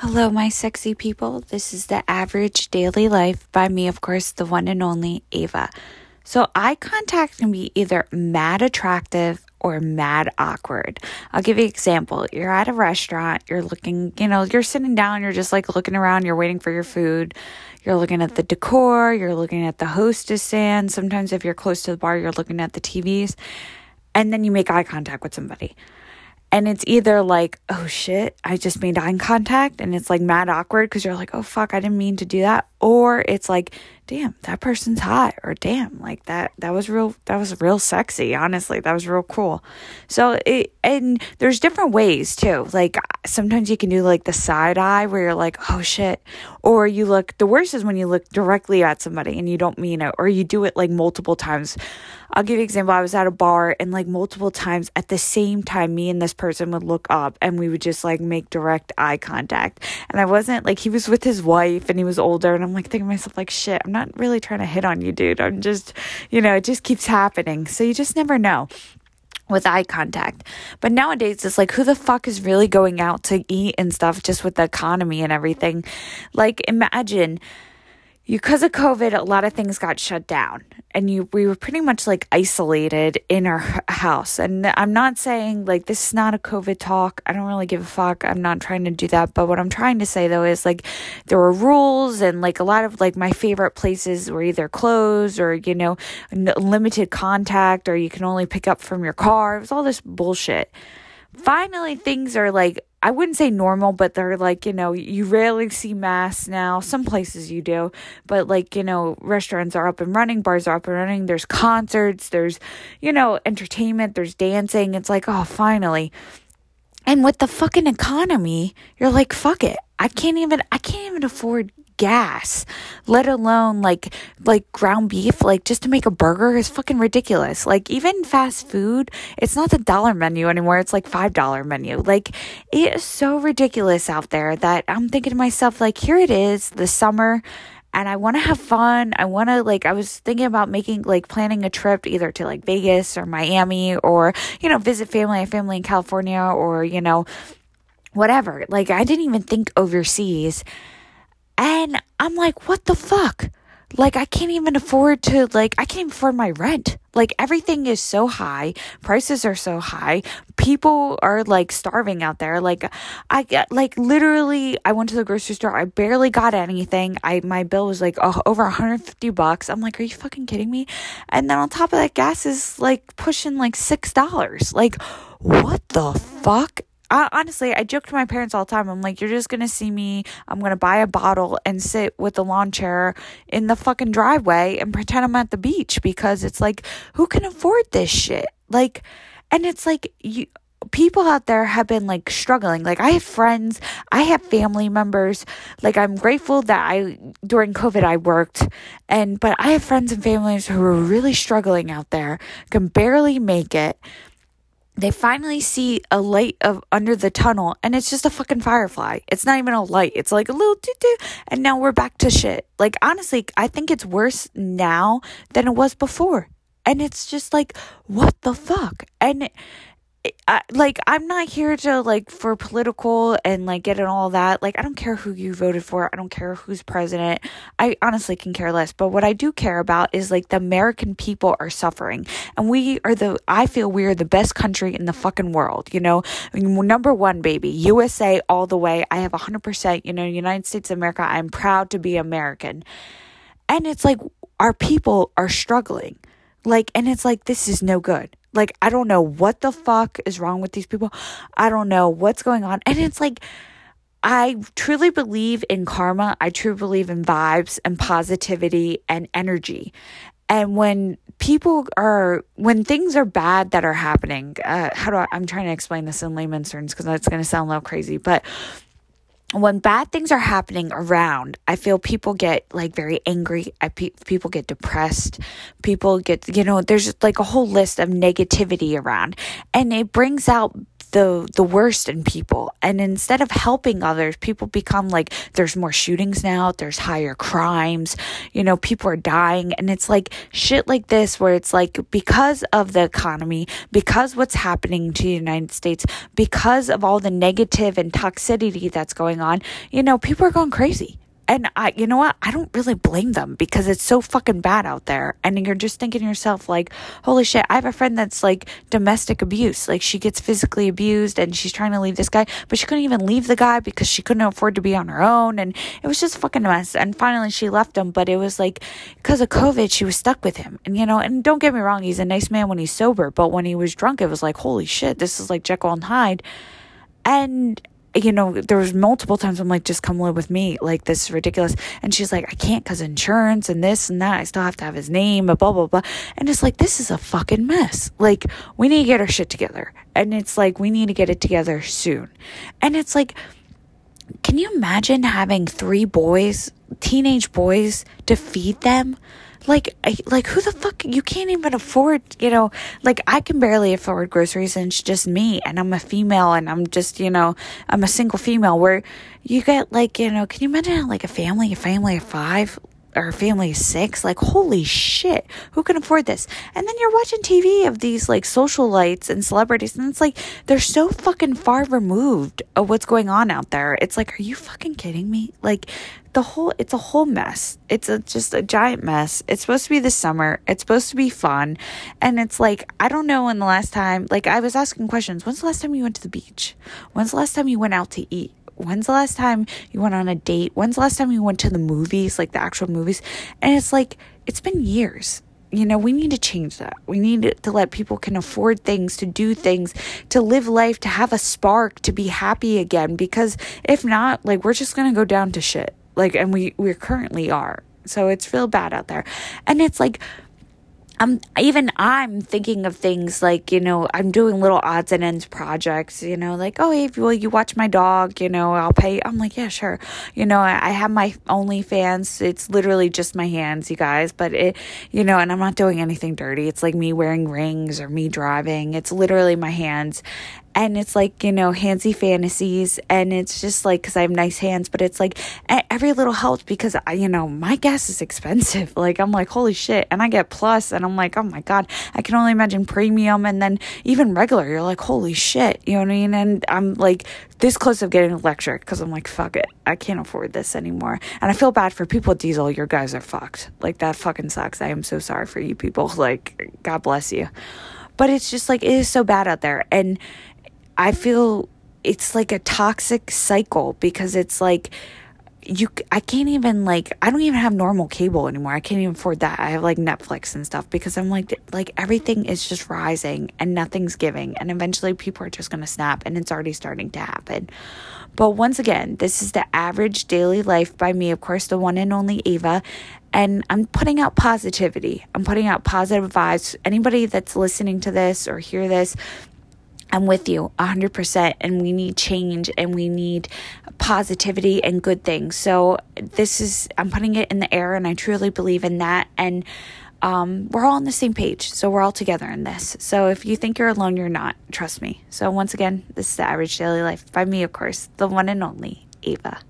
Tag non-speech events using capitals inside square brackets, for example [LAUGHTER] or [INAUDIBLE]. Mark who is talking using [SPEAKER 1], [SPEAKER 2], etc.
[SPEAKER 1] Hello, my sexy people. This is the average daily life by me, of course, the one and only Ava. So, eye contact can be either mad attractive or mad awkward. I'll give you an example. You're at a restaurant, you're looking, you know, you're sitting down, you're just like looking around, you're waiting for your food. You're looking at the decor, you're looking at the hostess stand. Sometimes, if you're close to the bar, you're looking at the TVs. And then you make eye contact with somebody. And it's either like, oh shit, I just made eye contact and it's like mad awkward because you're like, oh fuck, I didn't mean to do that. Or it's like, damn, that person's hot. Or damn, like that, that was real, that was real sexy. Honestly, that was real cool. So it, and there's different ways too. Like sometimes you can do like the side eye where you're like, oh shit. Or you look, the worst is when you look directly at somebody and you don't mean it. Or you do it like multiple times. I'll give you an example. I was at a bar and like multiple times at the same time, me and this person would look up and we would just like make direct eye contact. And I wasn't like, he was with his wife and he was older. And I'm like thinking to myself, like, shit, I'm not really trying to hit on you, dude. I'm just, you know, it just keeps happening. So you just never know with eye contact. But nowadays, it's like, who the fuck is really going out to eat and stuff just with the economy and everything? Like, imagine because of COVID, a lot of things got shut down, and you we were pretty much like isolated in our house. And I'm not saying like this is not a COVID talk. I don't really give a fuck. I'm not trying to do that. But what I'm trying to say though is like there were rules, and like a lot of like my favorite places were either closed or you know limited contact, or you can only pick up from your car. It was all this bullshit finally things are like I wouldn't say normal, but they're like, you know, you rarely see masks now. Some places you do, but like, you know, restaurants are up and running, bars are up and running, there's concerts, there's, you know, entertainment, there's dancing. It's like, oh, finally. And with the fucking economy, you're like, fuck it. I can't even, I can't even afford gas, let alone like like ground beef, like just to make a burger is fucking ridiculous. Like even fast food, it's not the dollar menu anymore, it's like five dollar menu. Like it is so ridiculous out there that I'm thinking to myself, like, here it is, the summer and I want to have fun. I want to like I was thinking about making like planning a trip either to like Vegas or Miami or you know visit family, family in California or you know whatever. Like I didn't even think overseas. And I'm like, what the fuck? Like, I can't even afford to, like, I can't afford my rent. Like, everything is so high. Prices are so high. People are, like, starving out there. Like, I like, literally, I went to the grocery store. I barely got anything. I, my bill was, like, oh, over 150 bucks. I'm like, are you fucking kidding me? And then on top of that, gas is, like, pushing, like, $6. Like, what the fuck? I, honestly, I joke to my parents all the time. I'm like, you're just gonna see me. I'm gonna buy a bottle and sit with the lawn chair in the fucking driveway and pretend I'm at the beach because it's like, who can afford this shit? Like, and it's like you people out there have been like struggling. Like I have friends, I have family members. Like I'm grateful that I during COVID I worked and but I have friends and families who are really struggling out there, can barely make it they finally see a light of under the tunnel and it's just a fucking firefly. It's not even a light. It's like a little doo doo and now we're back to shit. Like honestly, I think it's worse now than it was before. And it's just like what the fuck? And I, like I'm not here to like for political and like get in all that. Like I don't care who you voted for. I don't care who's president. I honestly can care less. But what I do care about is like the American people are suffering, and we are the. I feel we are the best country in the fucking world. You know, number one, baby, USA all the way. I have hundred percent. You know, United States of America. I'm proud to be American, and it's like our people are struggling. Like, and it's like this is no good like, I don't know what the fuck is wrong with these people. I don't know what's going on. And it's like, I truly believe in karma. I truly believe in vibes and positivity and energy. And when people are, when things are bad that are happening, uh, how do I, I'm trying to explain this in layman's terms because it's going to sound a little crazy, but when bad things are happening around, I feel people get like very angry. I pe- people get depressed. People get, you know, there's like a whole list of negativity around, and it brings out the the worst in people. And instead of helping others people become like there's more shootings now there's higher crimes you know people are dying. And it's like shit like this where it's like because of the economy because what's happening to the United States because of all the negative and toxicity that's going on you know people are going crazy and I, you know what? I don't really blame them because it's so fucking bad out there. And you're just thinking to yourself, like, holy shit, I have a friend that's like domestic abuse. Like, she gets physically abused and she's trying to leave this guy, but she couldn't even leave the guy because she couldn't afford to be on her own. And it was just fucking mess. And finally, she left him, but it was like, because of COVID, she was stuck with him. And, you know, and don't get me wrong, he's a nice man when he's sober, but when he was drunk, it was like, holy shit, this is like Jekyll and Hyde. And you know, there was multiple times I'm like, just come live with me. Like, this is ridiculous. And she's like, I can't because insurance and this and that. I still have to have his name, blah, blah, blah. And it's like, this is a fucking mess. Like, we need to get our shit together. And it's like, we need to get it together soon. And it's like, can you imagine having three boys, teenage boys, to feed them? Like like who the fuck you can't even afford you know like i can barely afford groceries and it's just me and i'm a female and i'm just you know i'm a single female where you get like you know can you imagine like a family a family of five or a family of six? Like holy shit who can afford this? And then you're watching tv of these like socialites and celebrities and it's like they're so fucking far removed of what's going on out there. It's like are you fucking kidding me? Like the whole it's a whole mess. It's a just a giant mess. It's supposed to be the summer. It's supposed to be fun. And it's like I don't know when the last time like I was asking questions. When's the last time you went to the beach? When's the last time you went out to eat? When's the last time you went on a date? When's the last time you went to the movies, like the actual movies? And it's like it's been years you know we need to change that we need to let people can afford things to do things to live life to have a spark to be happy again because if not like we're just gonna go down to shit like, and we, we currently are. So it's real bad out there. And it's like, I'm even I'm thinking of things like you know I'm doing little odds and ends projects you know like oh hey will you watch my dog you know I'll pay I'm like yeah sure. You know I, I have my OnlyFans. It's literally just my hands you guys but it you know and I'm not doing anything dirty. It's like me wearing rings or me driving. It's literally my hands and it's like you know handsy fantasies and it's just like because i have nice hands but it's like every little helps because I, you know my gas is expensive. [LAUGHS] Like i'm like holy shit and i get plus and i'm like oh my god i can only imagine premium and then even regular you're like holy shit you know what i mean? And i'm like this close of getting electric because i'm like fuck it i can't afford this anymore and i feel bad for people with diesel your guys are fucked. Like that fucking sucks. I am so sorry for you people. [LAUGHS] Like god bless you. But it's just like it is so bad out there and I feel it's like a toxic cycle because it's like you I can't even like I don't even have normal cable anymore. I can't even afford that. I have like Netflix and stuff because I'm like like everything is just rising and nothing's giving and eventually people are just going to snap and it's already starting to happen. But once again, this is the average daily life by me, of course, the one and only Ava, and I'm putting out positivity. I'm putting out positive vibes. Anybody that's listening to this or hear this I'm with you 100%. And we need change and we need positivity and good things. So, this is, I'm putting it in the air and I truly believe in that. And um, we're all on the same page. So, we're all together in this. So, if you think you're alone, you're not. Trust me. So, once again, this is the average daily life by me, of course, the one and only Ava.